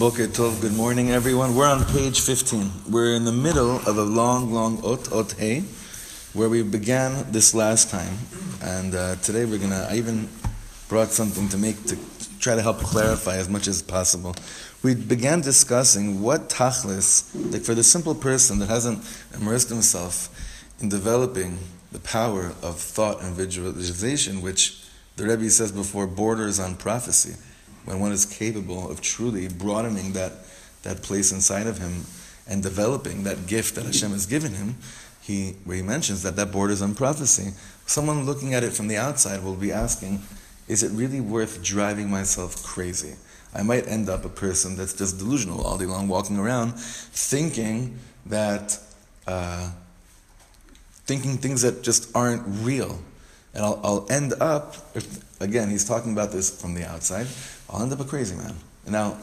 Boker Tov, good morning everyone. We're on page 15. We're in the middle of a long, long Ot, Ot Hey, where we began this last time. And uh, today we're gonna, I even brought something to make, to try to help clarify as much as possible. We began discussing what tachlis, like for the simple person that hasn't immersed himself in developing the power of thought and visualization, which the Rebbe says before borders on prophecy when one is capable of truly broadening that, that place inside of him and developing that gift that Hashem has given him, he, where he mentions that that borders on prophecy, someone looking at it from the outside will be asking, is it really worth driving myself crazy? I might end up a person that's just delusional all day long, walking around thinking that, uh, thinking things that just aren't real. And I'll, I'll end up, if, again, he's talking about this from the outside, I'll end up a crazy man. Now,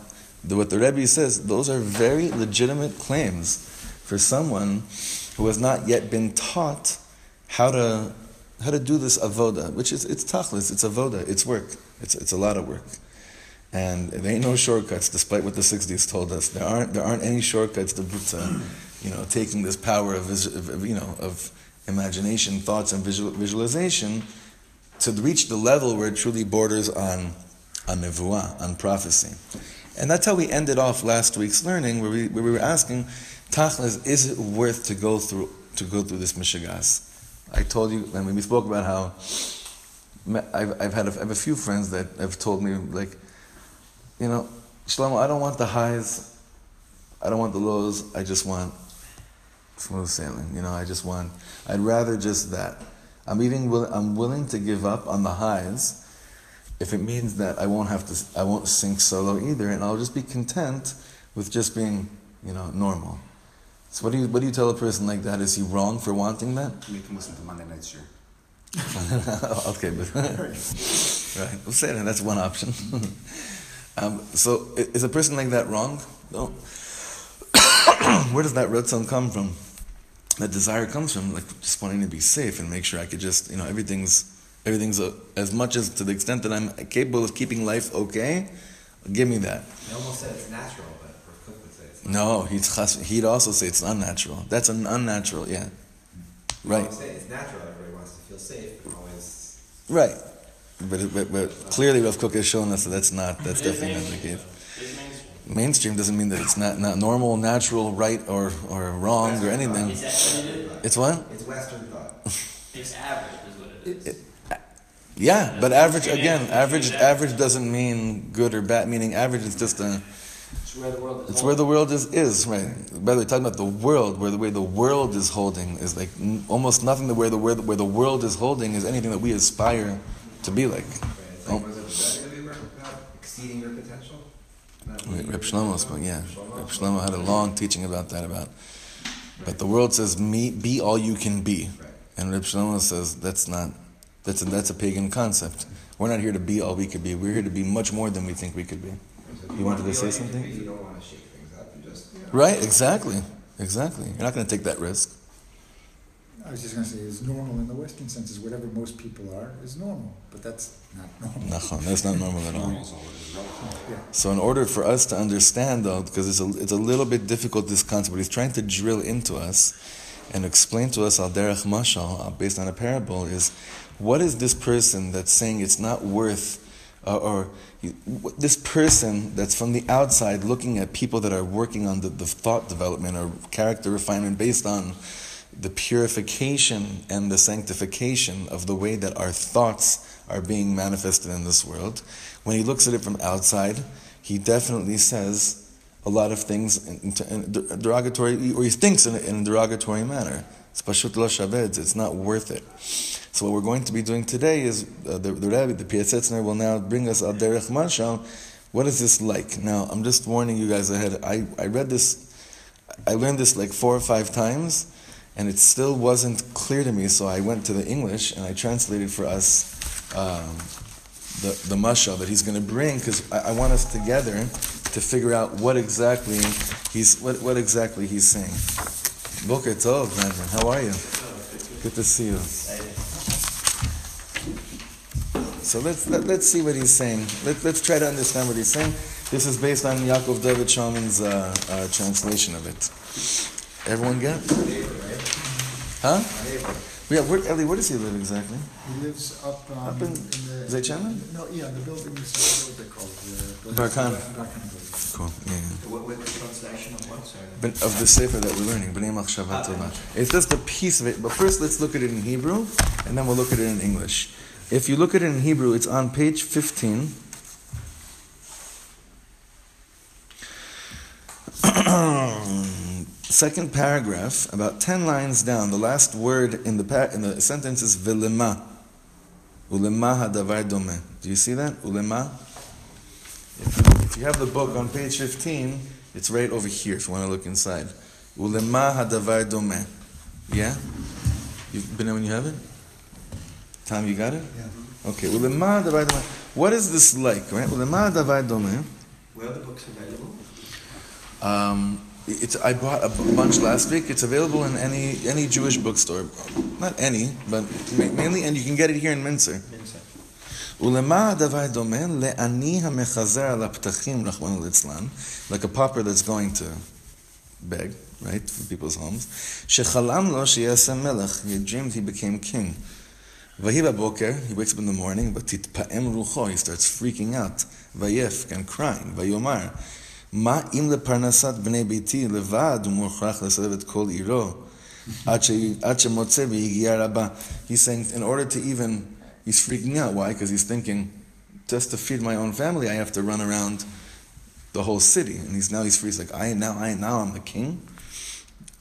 the, what the Rebbe says, those are very legitimate claims for someone who has not yet been taught how to how to do this avoda, which is it's tachlis, it's avoda, it's work, it's it's a lot of work, and there ain't no shortcuts. Despite what the '60s told us, there aren't there aren't any shortcuts to, to you know taking this power of, of you know of imagination, thoughts, and visual, visualization to reach the level where it truly borders on on nevuah, on prophecy. And that's how we ended off last week's learning, where we, where we were asking, Tachlis, is it worth to go through to go through this mishigas? I told you, and we spoke about how I've, I've had a, I have a few friends that have told me, like, you know, Shlomo, I don't want the highs, I don't want the lows, I just want smooth sailing. You know, I just want, I'd rather just that. I'm even, I'm willing to give up on the highs if it means that I won't have to, I won't sink solo either, and I'll just be content with just being, you know, normal. So what do you what do you tell a person like that? Is he wrong for wanting that? Make him listen to Monday Night Show. okay, but right, we'll say that. That's one option. um, so is a person like that wrong? No. Where does that ratzon come from? That desire comes from like just wanting to be safe and make sure I could just you know everything's everything's a, as much as to the extent that I'm capable of keeping life okay, give me that. He almost said it's natural, but Kook would say it's No, he's he'd also say it's unnatural. That's an unnatural, yeah. Right. Say it's natural. Everybody wants to feel safe. But always. Right. But, but, but clearly, Rav Kook has shown us that that's not. That's definitely not the case. Mainstream doesn't mean that it's not, not normal, natural, right, or, or wrong, Western or anything. Thought. It's what? It's Western thought. It's average, is what it is. Yeah, but average again. Average average doesn't mean good or bad. Meaning average is just a. It's where the world is. It's where the world is is right. By the way, talking about the world, where the way the world is holding is like n- almost nothing. The where the where the, where the world is holding is anything that we aspire to be like. Right? Oh. was it we exceeding your potential? Meeting Reb Shlomo spoke, yeah. Reb Shlomo had a long teaching about that. About, but the world says, "Me, be all you can be," and Reb Shlomo says that's not. That's a, that's a pagan concept. We're not here to be all we could be. We're here to be much more than we think we could be. So if You want wanted to say something? be, You don't want to shake things up. You just. You know, Right? Exactly. Exactly. You're not going to take that risk. I was just going to say, is normal in the Western sense is whatever most people are is normal, but that's not normal. Nachon, That's not normal at all. Yeah. So, in order for us to understand, though, because it's a, it's a little bit difficult, this concept, but he's trying to drill into us and explain to us al derech mashal, uh, based on a parable, is what is this person that's saying it's not worth, uh, or you- this person that's from the outside looking at people that are working on the, the thought development or character refinement based on the purification and the sanctification of the way that our thoughts are being manifested in this world. When he looks at it from outside, he definitely says a lot of things in, in, in derogatory, or he thinks in a, in a derogatory manner. It's it's not worth it. So what we're going to be doing today is uh, the, the Rebbe, the Piasetzner, will now bring us al derech mashal. What is this like? Now, I'm just warning you guys ahead. I, I read this, I learned this like four or five times, and it still wasn't clear to me. So I went to the English and I translated for us um, the the mashal that he's going to bring because I, I want us together to figure out what exactly he's what, what exactly he's saying. Boker Tov. How are you? Good to see you. So let's let, let's see what he's saying. Let, let's try to understand what he's saying. This is based on Yaakov David Shulman's uh, uh, translation of it. Everyone? Neighbor, right? Huh? Yeah, where, Ellie, where does he live exactly? He lives up, um, Up in the. Zaychana? No, yeah, the buildings, what are they called? The- Barkan. Barkan building. Cool. Yeah. yeah. What, what the translation of what, sorry? Ben- of the sefer that we're learning, B'nai Machshava Tova. It's just a piece of it. But first, let's look at it in Hebrew, and then we'll look at it in English. If you look at it in Hebrew, it's on page 15. Second paragraph, about 10 lines down, the last word in the, in the sentence is vilema. Ulema hadavar domeh. Do you see that? Ulema. If you, if you have the book on page 15, it's right over here if you want to look inside. Ulema hadavar domeh. Yeah? You've been there when you have it? Tom, you got it? Yeah. Okay. Ulema hadavar domeh. What is this like, right? Ulema hadavar domeh. Where are the books available? Um, it's, I bought a bu- bunch last week. It's available in any any Jewish bookstore. Not any, but ma- mainly, and you can get it here in Minster. ולמה הדבר דומה לעני המחזר על הפתחים, רחמנא ליצלן, like a pauper that's going to beg, right, for people's homes, שחלם לו שיעשה מלך, he dreamed he became king. ויהי בבוקר, he wakes up in the morning, ותתפעם רוחו, he starts freaking out, ויף, and crying, ויאמר, מה אם לפרנסת בני ביתי לבד הוא מוכרח לסובב את כל עירו, עד ש- עד שמוצא ביגיעה רבה. He's saying, in order to even, he's freaking out. Why? Because he's thinking, just to feed my own family, I have to run around the whole city. And he's now he's free. He's like, I now, I now I'm the king.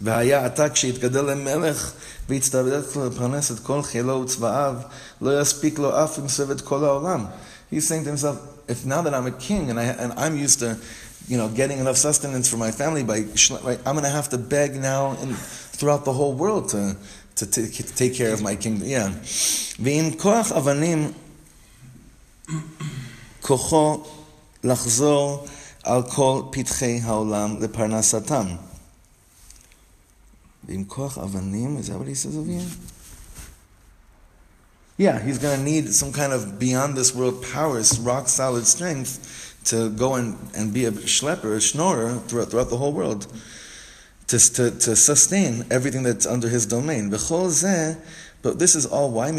והיה עתה כשיתגדל למלך ויצטרך לפרנס את כל חילו וצבאיו, לא יספיק לו אף מסב את כל העולם. He's saying to himself, if now that I'm a king and, I, and I'm used to, you know, getting enough sustenance for my family by, schle- right, I'm going to have to beg now and throughout the whole world to, to, to, to take care of my kingdom. Yeah. ועם כוח אבנים כוחו לחזור על כל פתחי העולם לפרנסתם. ועם כוח אבנים, is that what he says over here? Yeah, he's going to need some kind of beyond this world powers, rock solid strength to go and, and be a schlepper, a schnorrer throughout, throughout the whole world, to, to, to sustain everything that's under his domain. But this is all why?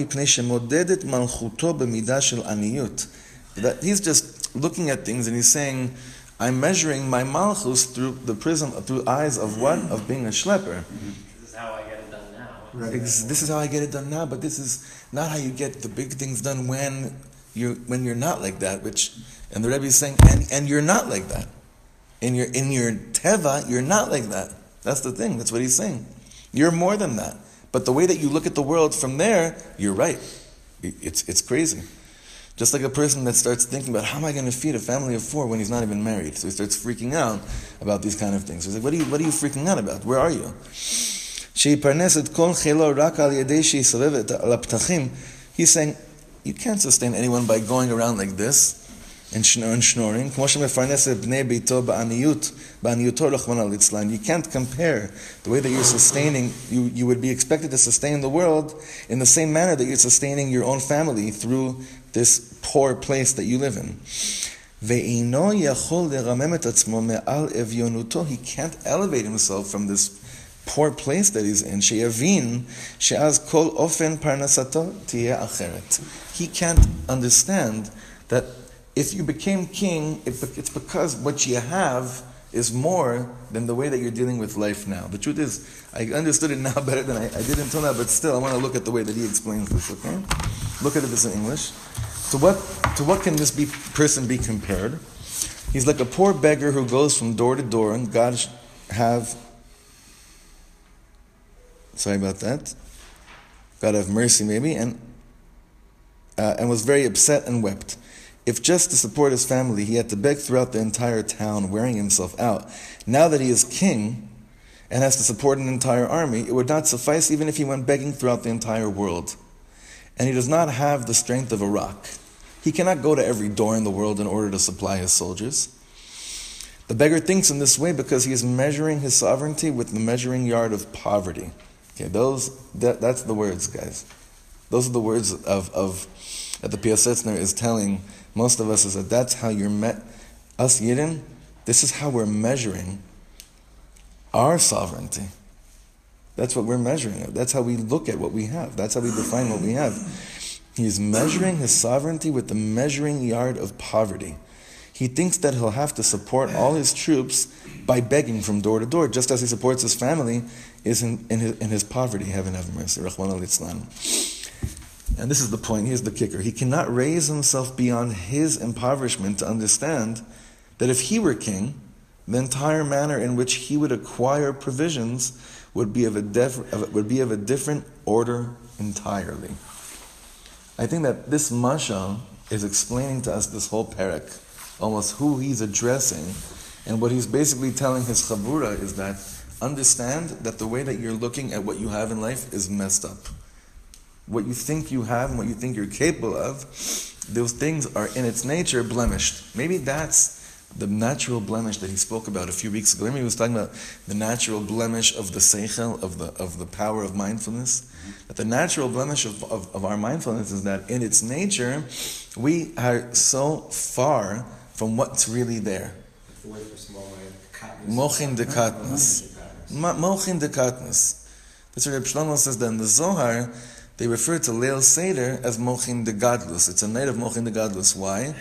That he's just looking at things and he's saying, I'm measuring my malchus through the prism, through eyes of what? Of being a schlepper. This is how I get it done now. Right. This is how I get it done now, but this is not how you get the big things done when you're, when you're not like that, which, and the Rebbe is saying, and, and you're not like that. In your, in your teva, you're not like that. That's the thing. That's what he's saying. You're more than that. But the way that you look at the world from there, you're right. It's, it's crazy. Just like a person that starts thinking about how am I going to feed a family of four when he's not even married. So he starts freaking out about these kind of things. He's like, what are you, what are you freaking out about? Where are you? He's saying, you can't sustain anyone by going around like this and, snoring. You can't compare the way that you're sustaining, you, you would be expected to sustain the world in the same manner that you're sustaining your own family through this poor place that you live in. He can't elevate himself from this poor place that he's in he can't understand that if you became king, it's because what you have is more than the way that you're dealing with life now. The truth is, I understood it now better than I, I did until now, but still, I want to look at the way that he explains this, okay? Look at this in English. To what, to what can this be, person be compared? He's like a poor beggar who goes from door to door, and God have. Sorry about that. God have mercy, maybe, and uh, and was very upset and wept. If just to support his family he had to beg throughout the entire town, wearing himself out, now that he is king and has to support an entire army, it would not suffice even if he went begging throughout the entire world. And he does not have the strength of a rock. He cannot go to every door in the world in order to supply his soldiers. The beggar thinks in this way because he is measuring his sovereignty with the measuring yard of poverty. Okay, those that, that's the words, guys. Those are the words of, of that the Piasetzner is telling most of us is that that's how you're met. us Yidden, this is how we're measuring our sovereignty. That's what we're measuring. That's how we look at what we have. That's how we define what we have. He is measuring his sovereignty with the measuring yard of poverty. He thinks that he'll have to support all his troops by begging from door to door, just as he supports his family is in, in, his, in his poverty. Heaven have mercy. Rahman al And this is the point. Here's the kicker. He cannot raise himself beyond his impoverishment to understand that if he were king, the entire manner in which he would acquire provisions would be of a, def- would be of a different order entirely. I think that this mashal is explaining to us this whole parak, almost who he's addressing, and what he's basically telling his chabura is that understand that the way that you're looking at what you have in life is messed up. What you think you have and what you think you're capable of, those things are in its nature blemished. Maybe that's the natural blemish that he spoke about a few weeks ago. Remember he was talking about the natural blemish of the seichel, of the, of the power of mindfulness? Mm-hmm. That the natural blemish of, of, of, our mindfulness is that in its nature, we are so far from what's really there. Mochin de katnas. Mochin de katnas. That's what Reb Shlomo says that in the Zohar, they refer to Leil Seder as Mochin de Gadlus. It's a night of Mochin de Gadlus. Why?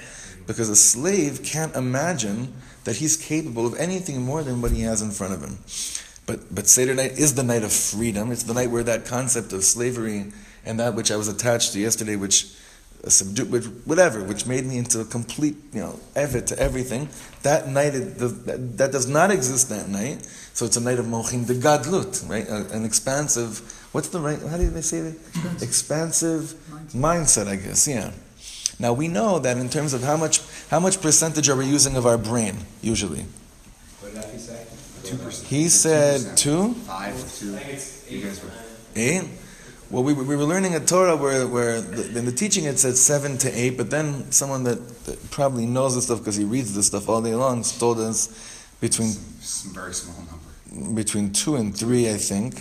Because a slave can't imagine that he's capable of anything more than what he has in front of him. But, but Seder night is the night of freedom. It's the night where that concept of slavery and that which I was attached to yesterday, which uh, subdued, which, whatever, which made me into a complete, you know, evet to everything. That night, it, that, that, does not exist that night. So it's a night of mochin de gadlut, right? an expansive, what's the right, how do they say it? Expansive mindset, I guess, yeah. Now we know that in terms of how much how much percentage are we using of our brain usually? What did he say? Two percent. He said two. Five two. You guys were eight. Well, we, we were learning a Torah where, where the, in the teaching it said seven to eight, but then someone that, that probably knows this stuff because he reads this stuff all day long told us between some, some very small number between two and three, I think.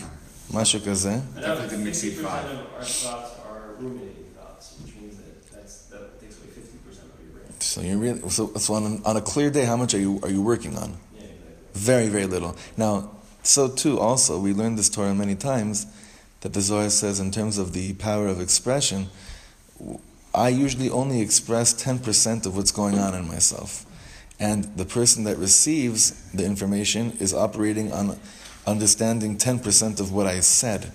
Masha Definitely didn't exceed five. Of our thoughts are ruminating So you really so, so on, on a clear day, how much are you are you working on? Yeah, exactly. Very very little. Now, so too also we learned this Torah many times that the Zohar says in terms of the power of expression. I usually only express ten percent of what's going on in myself, and the person that receives the information is operating on understanding ten percent of what I said.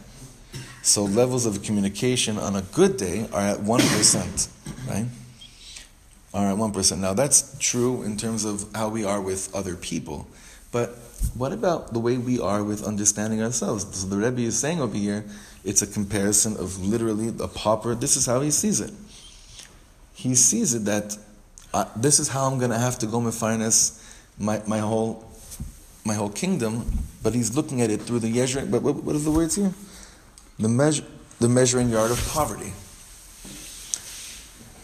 So levels of communication on a good day are at one percent, right? are at 1%. Now, that's true in terms of how we are with other people. But what about the way we are with understanding ourselves? So the Rebbe is saying over here, it's a comparison of literally a pauper. This is how he sees it. He sees it that uh, this is how I'm going to have to go and finance my, my whole my whole kingdom, but he's looking at it through the measuring. But what, what are the words here? The measure, the measuring yard of poverty.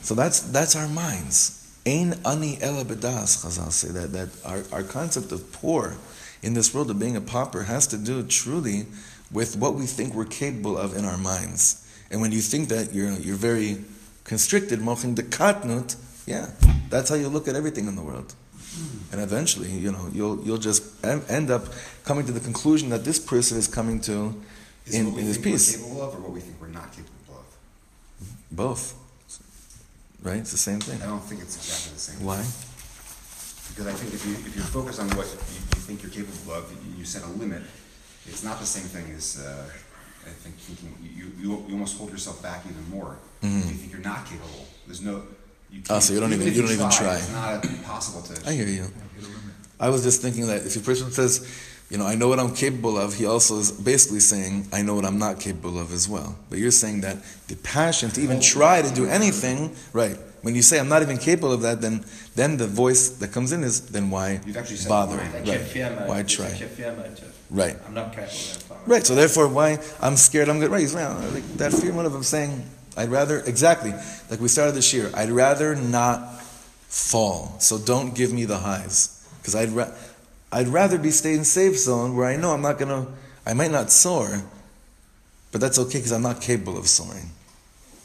So that's that's our minds. Ein ani ela bedas, Chazal say that that our, our concept of poor in this world of being a pauper has to do truly with what we think we're capable of in our minds. And when you think that you're you're very constricted, mochin dekatnut, yeah, that's how you look at everything in the world. And eventually, you know, you'll you'll just end up coming to the conclusion that this person is coming to is in, in his peace. capable of, or what we think we're not capable of. Both. Right? It's the same thing. I don't think it's exactly the same. Why? Because I think if you, if you focus on what you, you think you're capable of, you, you set a limit, it's not the same thing as, uh, I think, thinking, you, you, you almost hold yourself back even more. Mhm. If you think you're not capable, there's no, you Oh, so you don't even- if you don't even try. It's not possible to. I hear you. I was just thinking that if a person says, you know, I know what I'm capable of, he also is basically saying, I know what I'm not capable of as well. But you're saying that the passion to even try to do anything, right? When you say I'm not even capable of that, then then the voice that comes in is, then why You've actually said bother? Right. Why try? Right. I'm not capable of Right. So therefore, why I'm scared I'm good. Right. He's right. Like that fear one of them saying, I'd rather exactly like we started this year. I'd rather not fall. So don't give me the highs because I'd ra- I'd rather be staying safe zone where I know I'm not gonna. I might not soar, but that's okay because I'm not capable of soaring.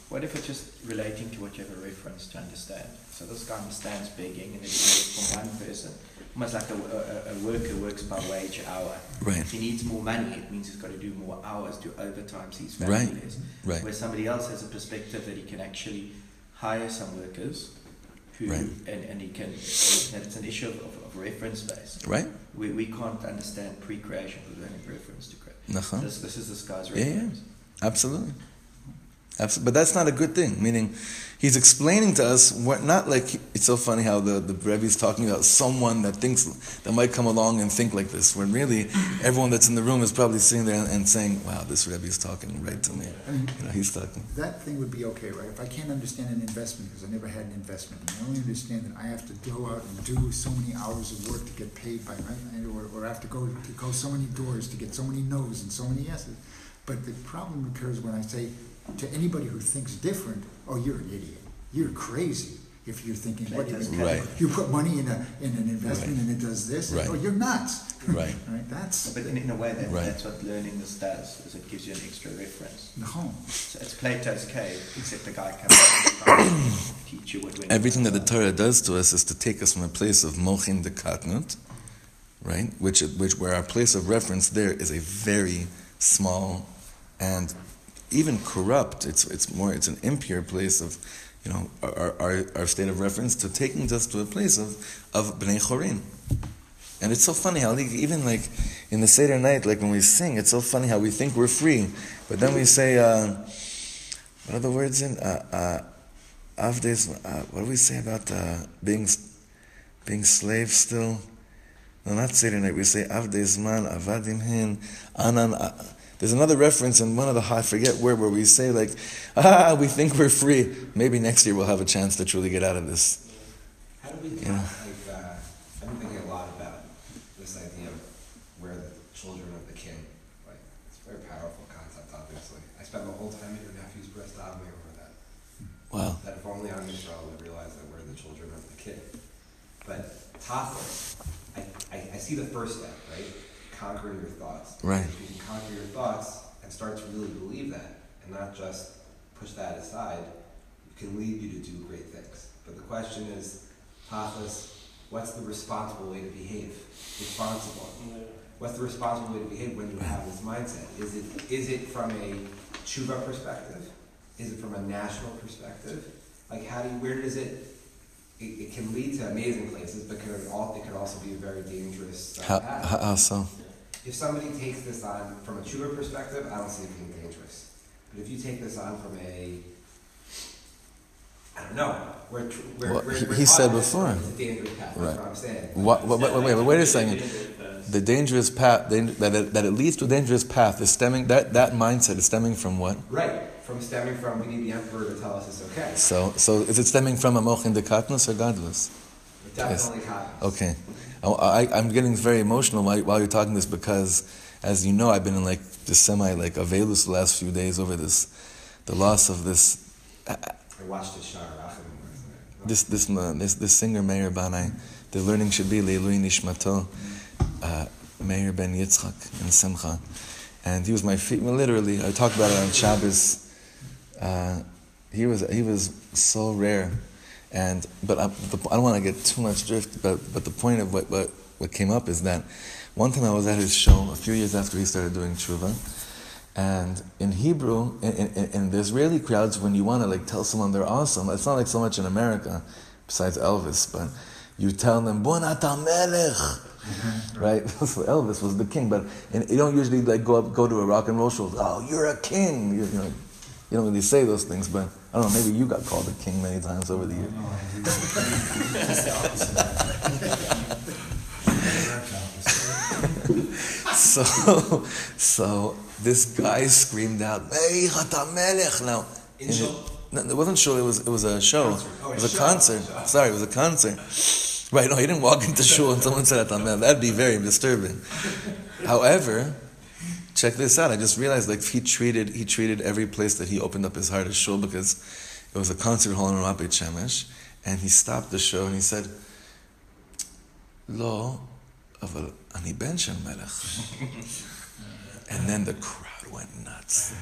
What if it's just relating to what you have a reference to understand? So this guy understands begging and it's from one person. Almost like a, a, a worker works by wage hour. Right. If he needs more money, it means he's got to do more hours, do overtime, so his family Right. less. Right. Where somebody else has a perspective that he can actually hire some workers who, Right. and, and he can, that it's an issue of, of, of reference base. Right? We, we can't understand pre-creation because any reference to creation. Nachon. Uh-huh. This, this is this guy's Yeah, yeah. Absolutely. But that's not a good thing. Meaning, he's explaining to us what not like it's so funny how the the Rebbe is talking about someone that thinks that might come along and think like this. When really everyone that's in the room is probably sitting there and, saying, "Wow, this Rebbe is talking right to me." You know, he's talking. that thing would be okay, right? If I can't understand an investment, because I never had an investment, and I only understand that I have to go out and do so many hours of work to get paid by? And- Or, or I have to go, to go so many doors to get so many no's and so many yeses. But the problem occurs when I say to anybody who thinks different, oh, you're an idiot. You're crazy if you're thinking, what, you, Right. you put money in a, in an investment and it does this? Oh, right. Oh, you're nuts. Right. Right, that's, But in, in a way, that, Right. that's what learning this does, is it gives you an extra reference. the home. So it's Plato's cave, except the guy comes and teach you what when Everything that the Torah does to us is to take us from a place of mochin de katnut, right? Which, which where our place of reference there is a very small and even corrupt. It's it's more it's an impure place of, you know, our our, our state of reference to taking us to a place of of bnei chorin. And it's so funny how even like in the Seder night, like when we sing, it's so funny how we think we're free, but then we say, uh, what are the words in? Uh, uh, uh, what do we say about uh, being being slaves still? No, not Seder night. We say Avdes man avadim hin anan. There's another reference in one of the I forget where where we say like, ah, we think we're free. Maybe next year we'll have a chance to truly get out of this. How do we, Yeah. like, uh, I've been thinking a lot about this idea of where the children of the king, like, it's a very powerful concept, obviously. I spent the whole time at your nephew's bris davening over that. Wow. That if only on Israel would realize that we're the children of the king. But Tachlis, I, I, I see the first step, right? Conquering your thoughts. Right. If you can conquer your thoughts and start to really believe that, and not just push that aside, it can lead you to do great things. But the question is, Tachlis, what's the responsible way to behave? Responsible. What's the responsible way to behave when you have this mindset? Is it is it from a tshuva perspective? Is it from a national perspective? Like how do you, where does it, it, it can lead to amazing places, but could all, it could also be a very dangerous uh, How, path. how, how so? If somebody takes this on from a tshuva perspective, I don't see it being dangerous. But if you take this on from a, I don't know, where, tr- where, Well, where, he- he said before. It's a dangerous path, Right. that's what I'm saying. What, what, wait, wait, wait, wait a second. The dangerous path that it, that it leads to a dangerous path is stemming that that mindset is stemming from what? Right, from stemming from we need the emperor to tell us it's okay. So so is it stemming from a mochin de katnus or gadlus? Definitely happens. Okay, I, I, I'm getting very emotional while, while you're talking this because, as you know, I've been in like this semi like avelus the last few days over this, the loss of this, I watched the this this uh, this this singer Meir Banai. The learning should be Leilui Nishmato, uh, Meir Ben Yitzchak in Simcha, and he was my feet. Well, literally, I talked about it on Shabbos. Uh, he was he was so rare, and but I, the, I don't want to get too much drift. But but the point of what, what what came up is that one time I was at his show a few years after he started doing tshuva, and in Hebrew, in, in, in the Israeli crowds, when you want to like tell someone they're awesome, it's not like so much in America, besides Elvis, but you tell them Bonata Melech, mm-hmm. right? so Elvis was the king, but and you don't usually like go up, go to a rock and roll show. Oh, you're a king. You, you know, you don't really say those things, but I don't know. Maybe you got called a king many times over the years. so, so this guy screamed out, "Hey, Melech!" Now, In and it- no, it wasn't shul. It was it was a show. Oh, it was a concert. Show. Sorry, it was a concert. Right? No, he didn't walk into shul and someone said Chata Melech. That'd be very disturbing. However, check this out. I just realized like he treated he treated every place that he opened up his heart as shul because it was a concert hall in Rabbi Beit Shemesh, and he stopped the show and he said, "Lo, aval ani ben shel melech," and then the crowd went nuts.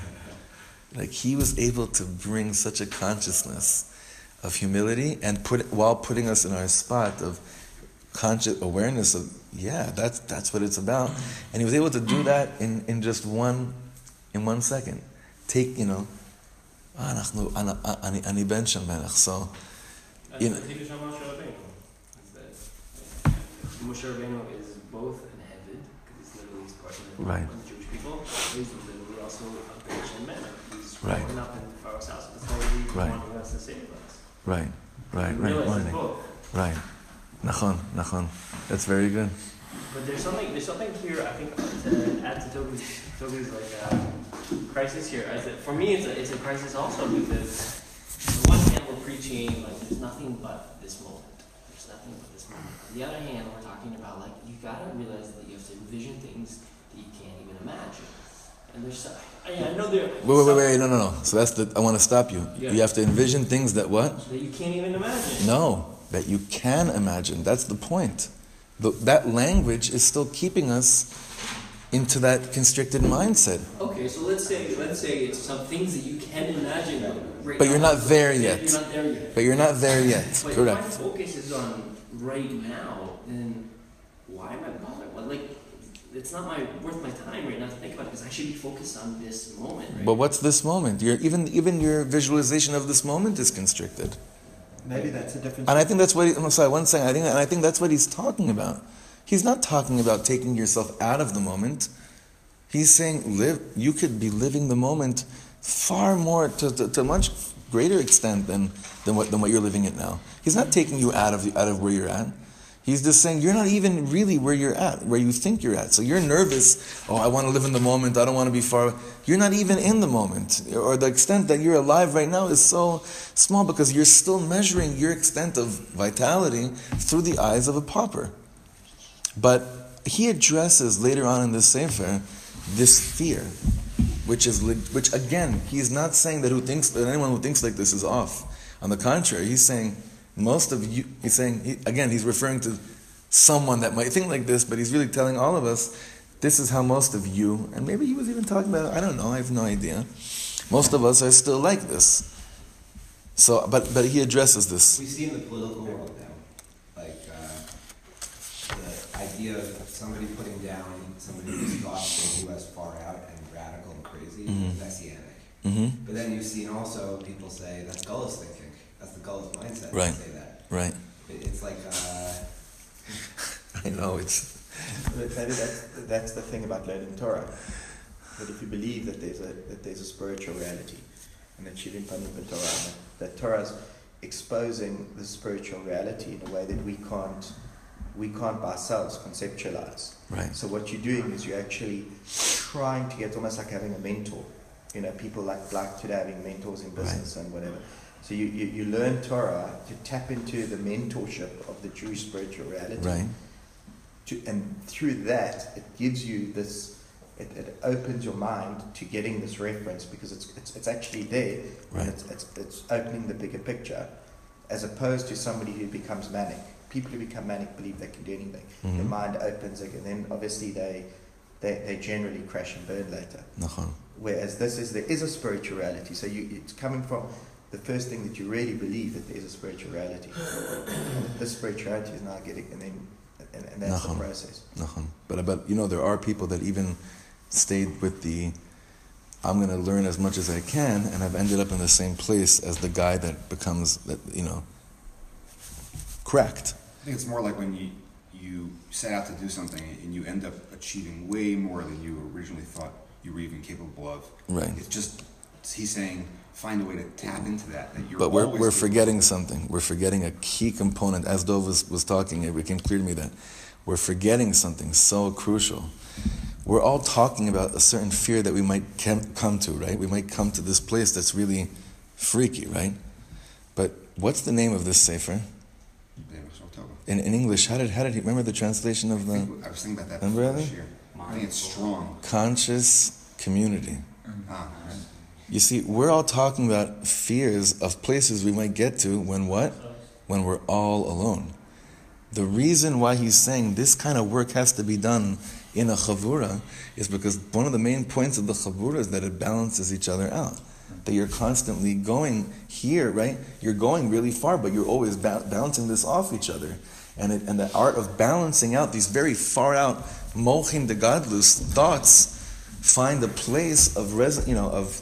Like he was able to bring such a consciousness of humility and put while putting us in our spot of conscious awareness of yeah that's that's what it's about and he was able to do that in, in just one in one second take you know so you know, Moshe Rabbeinu is both an Hevid, because he's literally part of the, right. Jewish people, he's literally also a Persian man. He's right. growing up in Pharaoh's house. That's why he's right. wanting us to save us. Right, right, right. Wanting. Right. Nachon, nachon. That's very good. But there's something there's something here I think to add to Toby's Toby's like uh, crisis here. As it, for me, it's a it's a crisis also because on the one hand we're preaching like there's nothing but this moment. There's nothing but this moment. On the other hand, we're talking about like you gotta realize that you have to envision things that you can't even imagine. And there's so, I, I know there. Wait, wait, wait, wait, no, no, no. So that's the, I want to stop you. Yeah. You have to envision things that what? That you can't even imagine. No, that you can imagine. That's the point. The, that language is still keeping us into that constricted mindset. Okay, so let's say let's say it's some things that you can imagine. Right But you're not there yet. You're not there yet. But you're not there yet. But if Correct. my focus is on right now, then why am I bothered? Well, like, it's not my worth my time right now to think about it because I should be focused on this moment. Right? But what's this moment? Your, even, even your visualization of this moment is constricted. Maybe that's a difference. And I think that's what he, I'm sorry, one second. I think, and I think that's what he's talking about. He's not talking about taking yourself out of the moment. He's saying live. You could be living the moment far more to, to, to a much greater extent than, than what than what you're living it now. He's not taking you out of the, out of where you're at. He's just saying you're not even really where you're at, where you think you're at. So you're nervous. Oh, I want to live in the moment. I don't want to be far. You're not even in the moment, or the extent that you're alive right now is so small because you're still measuring your extent of vitality through the eyes of a pauper. But he addresses later on in the sefer this fear, which is which again he's not saying that who thinks that anyone who thinks like this is off. On the contrary, he's saying most of you. He's saying he, again he's referring to someone that might think like this, but he's really telling all of us this is how most of you, and maybe he was even talking about I don't know. I have no idea. Most of us are still like this. So, but but he addresses this. We see in the political world now, like uh, the idea of somebody putting down somebody who's thoughtful, who has far out and radical and crazy, Mhm. messianic. hmm But then you've seen also people say that's Gullus thinking. That's the Gullus mindset. Right. To say that. Right. It- It's like uh, I know it's. But maybe that's, that's the thing about learning Torah. That if you believe that there's a, that there's a spiritual reality, and that Shirin Panim Torah, that, that Torah's exposing the spiritual reality in a way that we can't, we can't by ourselves conceptualize. Right. So what you're doing is you're actually trying to get, almost like having a mentor. You know, people like, like today having mentors in business and whatever. So you, you, you learn Torah to tap into the mentorship of the Jewish spiritual reality Right. to, and through that, it gives you this, it, it opens your mind to getting this reference because it's, it's, it's actually there Right. and it's, it's, it's opening the bigger picture as opposed to somebody who becomes manic. People who become manic believe they can do anything. Their Mhm. mind opens and then obviously they, they, they generally crash and burn later. Whereas this is, there is a spirituality. So you, it's coming from the first thing that you really believe that there is a spiritual reality. and this spirituality is now getting, and then, and, and that's the Nachon. process. Nachon. But but you know there are people that even stayed with the I'm going to learn as much as I can and I've ended up in the same place as the guy that becomes that you know cracked. I think it's more like when you you set out to do something and you end up achieving way more than you originally thought you were even capable of. Right. It's just he's saying find a way to tap into that. That you're But we're, we're forgetting something. We're forgetting a key component. As Dov was, was talking, it became clear to me that we're forgetting something so crucial. We're all talking about a certain fear that we might come to, right? We might come to this place that's really freaky, right? But what's the name of this sefer? Yeah, so I'll tell him. In, in English, how did, how did he remember the translation of the I was thinking about that Remember before that? this year. I think it's strong. conscious community? Ah, right. You see, we're all talking about fears of places we might get to when what? When we're all alone. The reason why he's saying this kind of work has to be done in a chavura is because one of the main points of the chavura is that it balances each other out. that you're constantly going here, right? You're going really far, but you're always ba- bouncing this off each other. And, it, and the art of balancing out these very far out mochin de gadlus thoughts find a place of res, you know of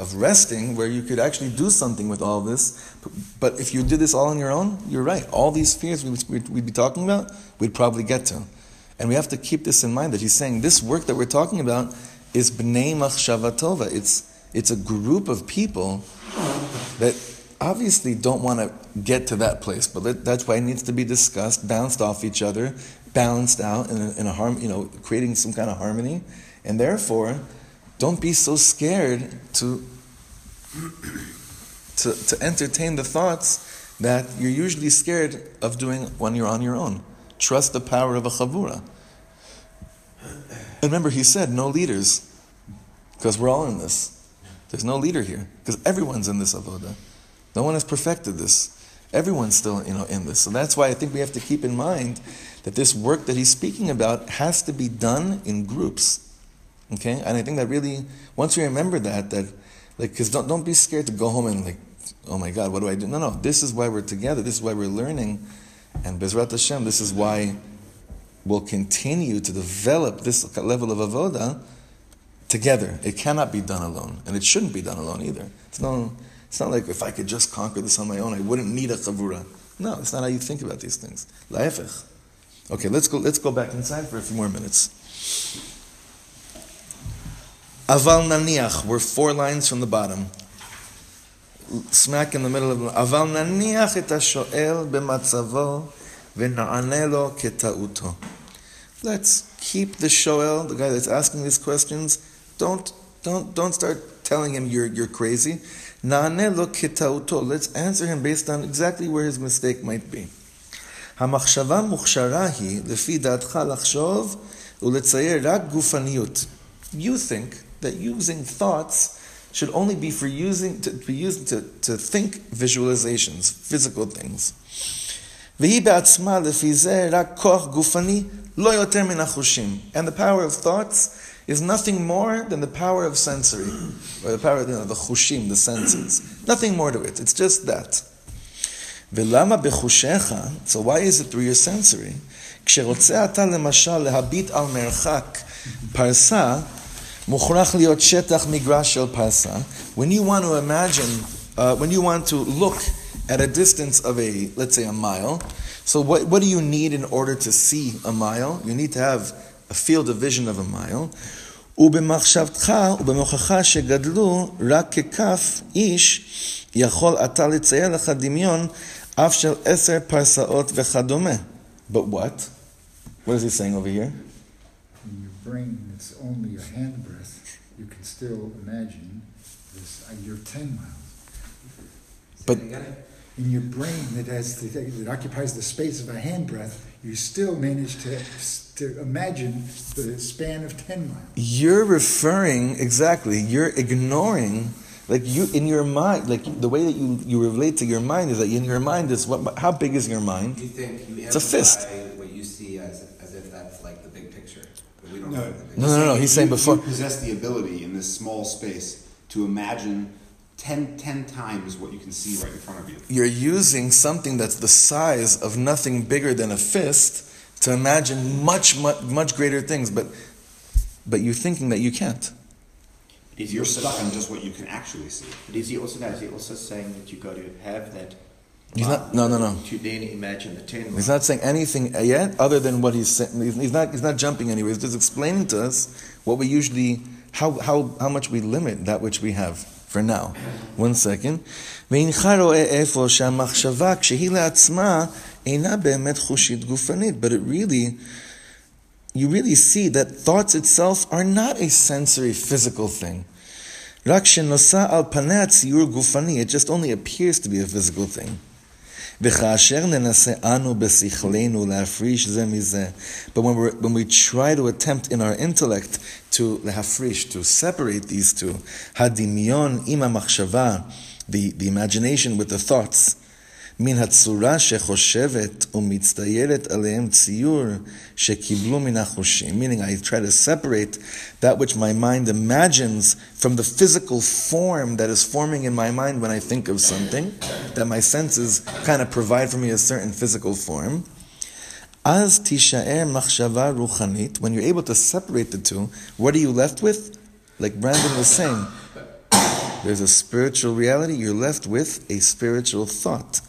of resting where you could actually do something with all this. But if you did this all on your own, you're right. All these fears we, we'd, we'd be talking about, we'd probably get to. And we have to keep this in mind that he's saying this work that we're talking about is bnei machshavatova. It's it's a group of people that obviously don't want to get to that place, but that's why it needs to be discussed, bounced off each other, balanced out in a, in a harm, you know, creating some kind of harmony, and therefore, don't be so scared to to, to entertain the thoughts that you're usually scared of doing when you're on your own. Trust the power of a chavura. And remember, he said, no leaders, because we're all in this. There's no leader here, because everyone's in this avoda. No one has perfected this. Everyone's still, you know, in this. So that's why I think we have to keep in mind that this work that he's speaking about has to be done in groups. Okay? And I think that really, once we remember that, that, like, because don't, don't be scared to go home and, like, oh my God, what do I do? No, no, this is why we're together. This is why we're learning. And Bezrat Hashem, this is why we'll continue to develop this level of avoda together. It cannot be done alone. And it shouldn't be done alone either. It's not, it's not like if I could just conquer this on my own, I wouldn't need a chavura. No, it's not how you think about these things. La'efech. Okay, let's go, let's go back inside for a few more minutes. Aval naniach, we're four lines from the bottom. Smack in the middle of Aval naniach et ha-sho'el b'matzavo v'na'ane lo keta'uto. Let's keep the shoel, the guy that's asking these questions, don't, don't, don't start telling him you're, you're crazy. Na'ane lo keta'uto. Let's answer him based on exactly where his mistake might be. המחשבה מוכשרה היא, לפי דעתך, לחשוב ולצייר רק גופניות. You think that using thoughts should only be for using to be used to, to think visualizations, physical things. והיא בעצמה לפי זה רק כוח גופני לא יותר מן החושים. And the power of thoughts is nothing more than the power of sensory, or the power of you know, the chushim, the senses. Nothing more to it. It's just that. ולמה בחושיך, so why is it through your sensory? כשרוצה אתה למשל להביט על מרחק פרסה, מוכרח להיות שטח מגרש של פרסה. When you want to imagine, uh, when you want to look at a distance of a, let's say a mile, so what, what do you need in order to see a mile? You need to have a field of vision of a mile. ובמחשבתך ובמוכחה שגדלו רק ככף איש, יכול אתה לצייר לך דמיון אף של עשר פרסאות וכדומה. But what? What is he saying over here? In your brain, it's only a handbreadth. You can still imagine this. Uh, you're ten miles. But In your brain, that has the, that occupies the space of a handbreadth, you still manage to to imagine the span of ten miles. you're referring exactly. You're ignoring, like you in your mind, like the way that you, you relate to your mind is that in your mind is what? How big is your mind? You think you It's a fist. amplify what you see as, as if that's like the big picture, but we don't No. know the big No, no, no, no. He's saying You- before. You possess the ability in this small space to imagine 10, 10 times what you can see right in front of you. You're using something that's the size of nothing bigger than a fist to imagine much, much, much greater things, but but you're thinking that you can't. Is You're stuck on just what you can actually see. but is he also now, is he also saying that you got to have that He's not. No, no, no. to then imagine the ten He's not saying anything yet, other than what he's saying. He's he's not. He's not jumping anywhere. He's just explaining to us what we usually, how how how much we limit that which we have for now. One second. והנך רואה איפה שהמחשבה כשהיא לעצמה אינה באמת חושית גופנית, but it really, you really see that thoughts itself are not a sensory physical thing. רק שנושא על פניה ציור גופני, it just only appears to be a physical thing. וכאשר ננסה אנו בשכלנו להפריש זה מזה, but when, we're, when we try to attempt in our intellect to להפריש, to separate these two, הדמיון עם המחשבה, the, the imagination with the thoughts, מן הצורה שחושבת ומצטיירת עליהם ציור שקיבלו מן החושים. Meaning I try to separate that which my mind imagines from the physical form that is forming in my mind when I think of something, that my senses kind of provide for me a certain physical form. Az tisha'er machshava ruchanit. When you're able to separate the two, what are you left with? Like Brandon was saying, there's a spiritual reality. You're left with a spiritual thought.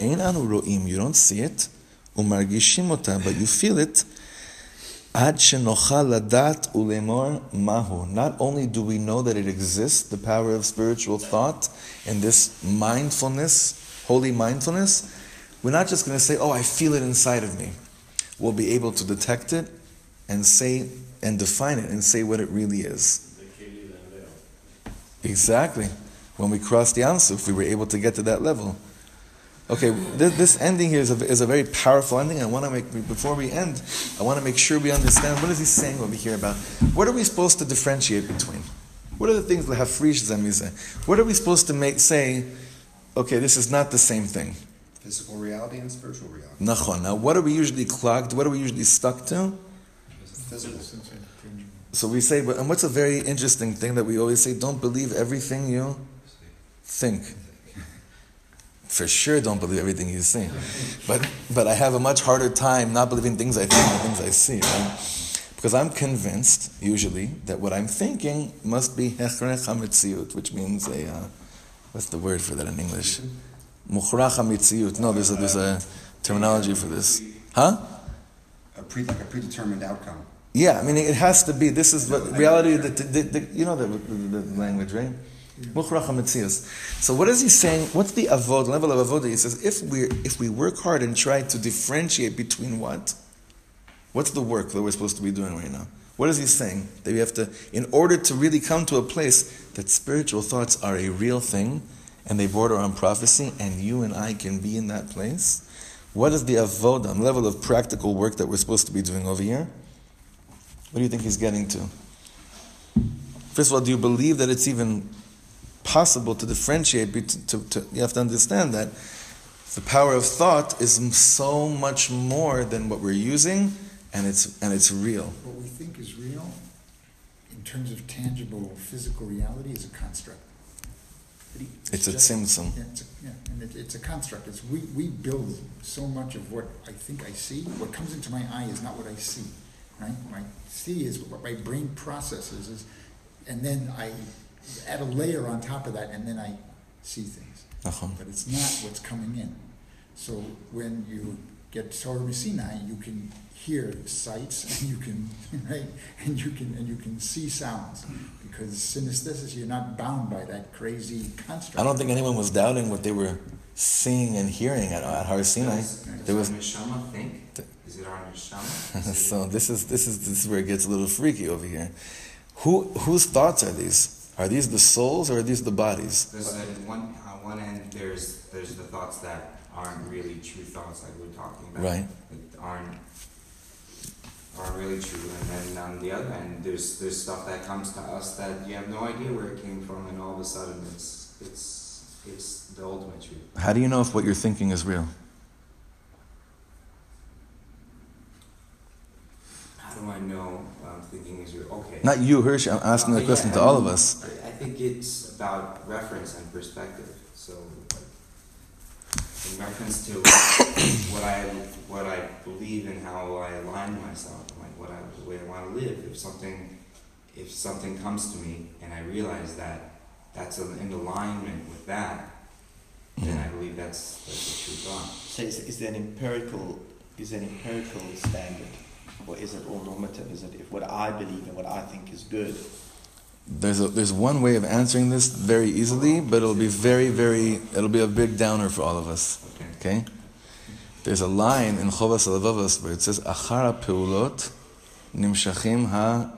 Anu ro'im. You don't see it. Umargishim ota, but you feel it. Ad shenocha ladat ulemor mahu. Not only do we know that it exists, the power of spiritual thought and this mindfulness, holy mindfulness, we're not just going to say, oh, I feel it inside of me. We'll be able to detect it and say and define it and say what it really is. Exactly. When we crossed the Ansuf, we were able to get to that level. Okay, this, this ending here is a, is a very powerful ending. I want to make, before we end, I want to make sure we understand what is he saying over here about what are we supposed to differentiate between? What are the things that have frish zemize? What are we supposed to make, say, okay, this is not the same thing? Physical reality and spiritual reality. Nachon. Now, what are we usually clogged? What are we usually stuck to? Physical. So we say, but and what's a very interesting thing that we always say? Don't believe everything you think. For sure, don't believe everything you see. But but I have a much harder time not believing things I think and things I see, right? Because I'm convinced, usually, that what I'm thinking must be hechrech hametziut, which means a uh, what's the word for that in English? Mukhrach hametziut. No, there's a there's a terminology for this, huh? A pre, like a predetermined outcome. Yeah, I mean, it has to be. This is what reality. The, the, the, you know the, the, the language, right? So what is he saying? What's the avod level of avodah? He says if we if we work hard and try to differentiate between what, what's the work that we're supposed to be doing right now? What is he saying? That we have to, in order to really come to a place that spiritual thoughts are a real thing, and they border on prophecy, and you and I can be in that place. What is the avodah level of practical work that we're supposed to be doing over here? What do you think he's getting to? First of all, do you believe that it's even possible to differentiate? To, to, you have to understand that the power of thought is so much more than what we're using, and it's and it's real. What we think is real, in terms of tangible physical reality, is a construct. It's a just- tzimtzum. Yeah, it's a, yeah, and it, it's a construct. It's we, we build so much of what I think I see. What comes into my eye is not what I see, right? What I see is what my brain processes is, and then I add a layer on top of that, and then I see things. Nachon. But it's not what's coming in. So when you get Torah MiSinai, you can hear sights, and you can right, and you can and you can see sounds because synesthesis. You're not bound by that crazy construct. I don't think anyone was doubting what they were seeing and hearing at, at Har Sinai. Does, There was does our neshama think? Is it our neshama? Is it- so this is this is this is where it gets a little freaky over here. Who whose thoughts are these? Are these the souls or are these the bodies? There's a, one on one end. There's there's the thoughts that aren't really true thoughts, like we we're talking about. Right. That aren't aren't really true, and then on the other end, there's there's stuff that comes to us that you have no idea where it came from, and all of a sudden it's it's it's the ultimate truth. How do you know if what you're thinking is real? How do I know what I'm thinking is real? Okay. Not you, Hirsch. I'm asking the uh, question yeah, to I all of us. I I think it's about reference and perspective. So, like, in reference to what I what I believe and how I align myself, like what I the way I want to live. If something if something comes to me and I realize that that's in alignment with that, then mm-hmm. I believe that's that's a true thought. So is, is there an empirical is there an empirical standard, or is it all normative? Is it if what I believe and what I think is good? There's a, there's one way of answering this very easily, but it'll be very very it'll be a big downer for all of us. Okay. There's a line in Chovos HaLevavos where it says, Achara peulot nimshachim ha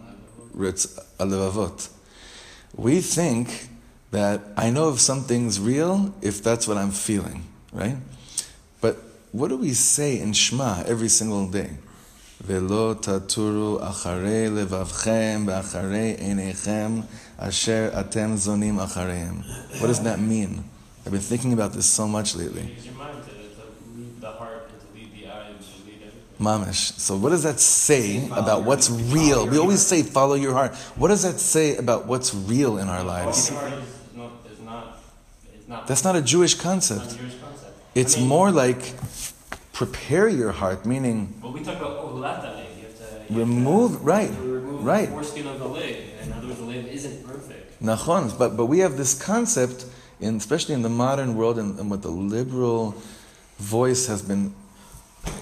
alevavot. We think that I know if something's real if that's what I'm feeling, right? But what do we say in Shema every single day? ולא תתורו אחרי לבבכם ואחרי עיניכם אשר אתם זונים אחריהם. What does that mean? I've been thinking about this so much lately. Mamish. So, what does that say about what's real? We always say, follow your heart. What does that say about what's real in our lives? That's not a Jewish concept. It's more like prepare your heart, meaning Well, we talk about latale. You have to you remove, have to, right, you to remove right. the foreskin of the leg. In other words, the leg isn't perfect. Nachon, but but we have this concept, in, especially in the modern world, and, and what the liberal voice has been.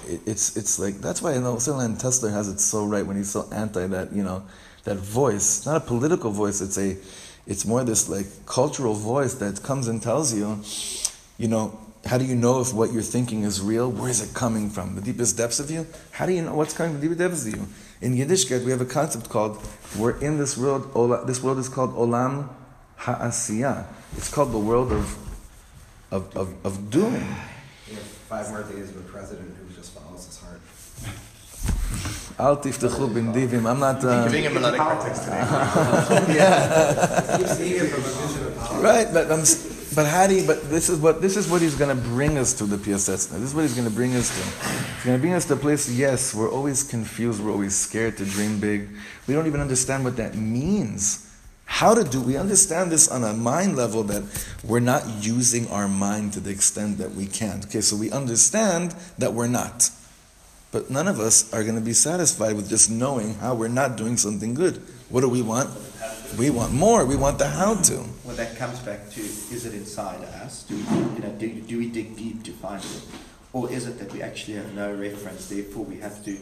It, it's it's like that's why I know Sterling Tesler has it so right when he's so anti that you know that voice. It's not a political voice. It's a it's more this like cultural voice that comes and tells you, you know. How do you know if what you're thinking is real? Where is it coming from? The deepest depths of you? How do you know what's coming from the deepest depths of you? In Yiddishkeit, we have a concept called we're in this world. This world is called Olam Ha'asiyah. It's called the world of of, of, of doing. We have five more days of a president who just follows his heart. Al tiftechu bin divim. I'm not. Uh, Giving him a lot context today. Keep seeing it from a vision of power. right, but I'm, but how do you, but this is what this is what he's going to bring us to the PSS. This is what he's going to bring us to. He's going to bring us to a place. Yes, we're always confused. We're always scared to dream big. We don't even understand what that means. How to do? We understand this on a mind level that we're not using our mind to the extent that we can. Okay, so we understand that we're not. But none of us are going to be satisfied with just knowing how we're not doing something good. What do we want? We want more. We want the how to. Well, that comes back to is it inside us? Do we, you know, do, do we dig deep to find it, or is it that we actually have no reference? Therefore, we have to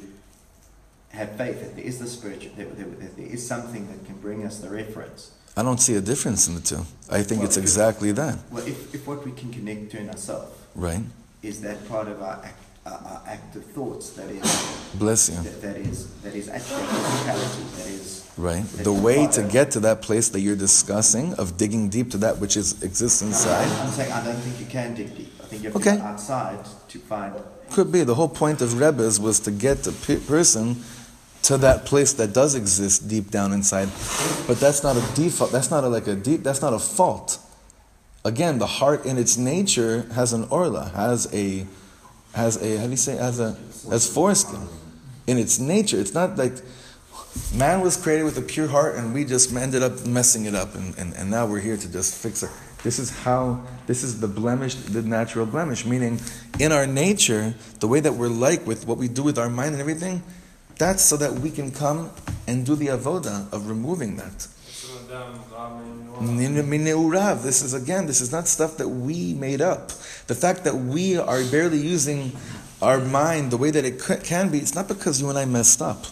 have faith that there is the spiritual, that, that, that there is something that can bring us the reference. I don't see a difference in the two. I think Well, it's exactly that, Well, if, if what we can connect to in ourselves right? is that part of our, act, our, our active thoughts that is Bless you. that, that is that is actually physicality that is Right? that The is way to get to that place that you're discussing, of digging deep to that which is exists inside, I'm saying I don't think you can dig deep. I think you have Okay. to go outside to find. could be. The whole point of Rebbe's was to get the pe- person to that place that does exist deep down inside. But that's not a default. That's not a, like a deep. That's not a fault. Again, the heart in its nature has an orla, has a, has a. How do you say? Has a, has foreskin. In its nature, it's not like man was created with a pure heart, and we just ended up messing it up, and, and, and now we're here to just fix it. This is how. This is the blemish, the natural blemish. Meaning, in our nature, the way that we're like with what we do with our mind and everything, that's so that we can come and do the avoda of removing that. Mineurav. This is again, this is not stuff that we made up. The fact that we are barely using our mind the way that it can be, it's not because you and I messed up.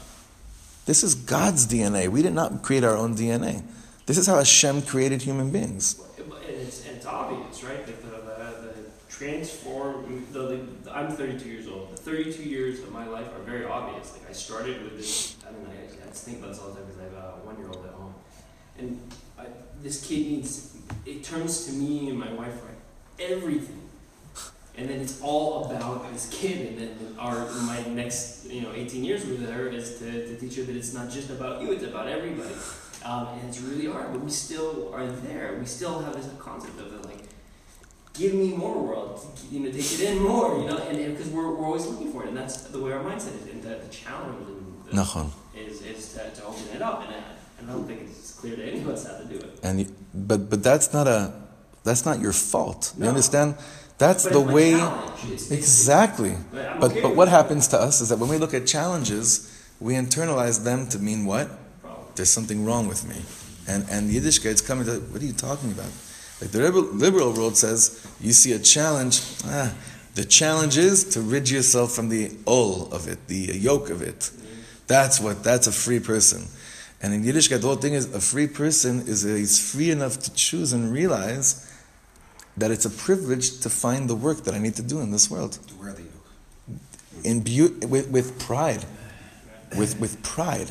This is God's DNA. We did not create our own DNA. This is how Hashem created human beings. And it's, and it's obvious, right? Like the, the, the transform. The, the, I'm 32 years old. The 32 years of my life are very obvious. Like I started with this. I mean, I, I just think about this all the time because I have a one year old at home, and I, this kid needs. It turns to me and my wife right everything. And then it's all about this kid, and then our my next you know 18 years with her is to, to teach her that it's not just about you, it's about everybody. Um, and it's really hard, but we still are there. We still have this concept of it, like, give me more world, you know, take it in more, you know, and because we're, we're always looking for it, and that's the way our mindset is. And the, the challenge Nachon. is, is to, to open it up, and I, and I don't think it's clear to any of us how to do it. And you, but but that's not a that's not your fault. You understand? That's But the way. It's- it's- exactly. But But okay but what it. happens to us is that when we look at challenges, we internalize them to mean what? Problem. There's something wrong with me. And and Yiddishkeit is coming to what are you talking about? Like the liberal, liberal world says, you see a challenge, ah, the challenge is to rid yourself from the ol of it, the yoke of it. That's what that's a free person. And in Yiddishkeit, the whole thing is a free person is he's free enough to choose and realize that it's a privilege to find the work that I need to do in this world. To wear the yoke. In beau- with, with pride. With with pride.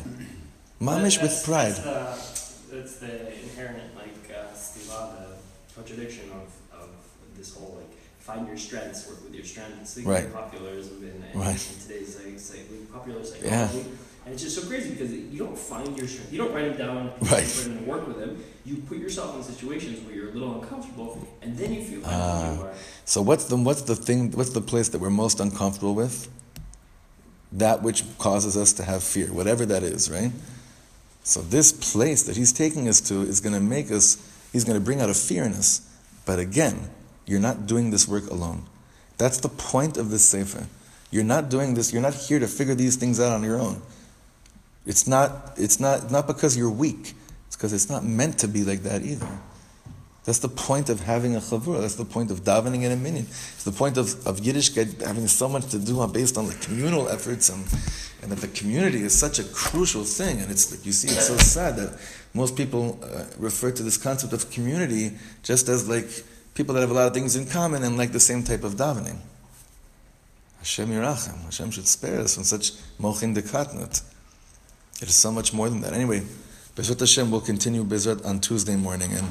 Mamish with pride. That's the, that's the inherent like uh, stila, the contradiction of, of this whole like find your strengths, work with your strengths. Think Right. Popularism and, and Right. in today's like, psych- popular psychology. And it's just so crazy because you don't find your strength. You don't write them down, Right. put them and work with them. You put yourself in situations where you're a little uncomfortable, and then you feel like Ah. you are. So what's the what's the thing what's the place that we're most uncomfortable with? that which causes us to have fear, whatever that is, right? So this place that he's taking us to is going to make us, he's going to bring out a fear in us. But again, you're not doing this work alone. That's the point of this sefer. You're not doing this, you're not here to figure these things out on your own. It's not, it's not, not because you're weak. It's because it's not meant to be like that either. That's the point of having a chavur. That's the point of davening in a minyan. It's the point of, of Yiddishkeit having so much to do based on the communal efforts and, and that the community is such a crucial thing. And it's like, you see, it's so sad that most people uh, refer to this concept of community just as like people that have a lot of things in common and like the same type of davening. Hashem Yerachem. Hashem should spare us from such mochin dekatnut. It is so much more than that. Anyway, Bezrat Hashem will continue Bezrat on Tuesday morning, and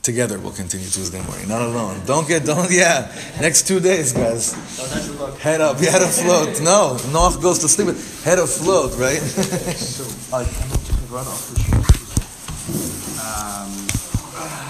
together we'll continue Tuesday morning, not alone. Don't get, don't, yeah. Next two days, guys. Don't touch the book. Head up, head afloat. No, Noach goes to sleep with head afloat, right? So, I cannot run off the show. Um,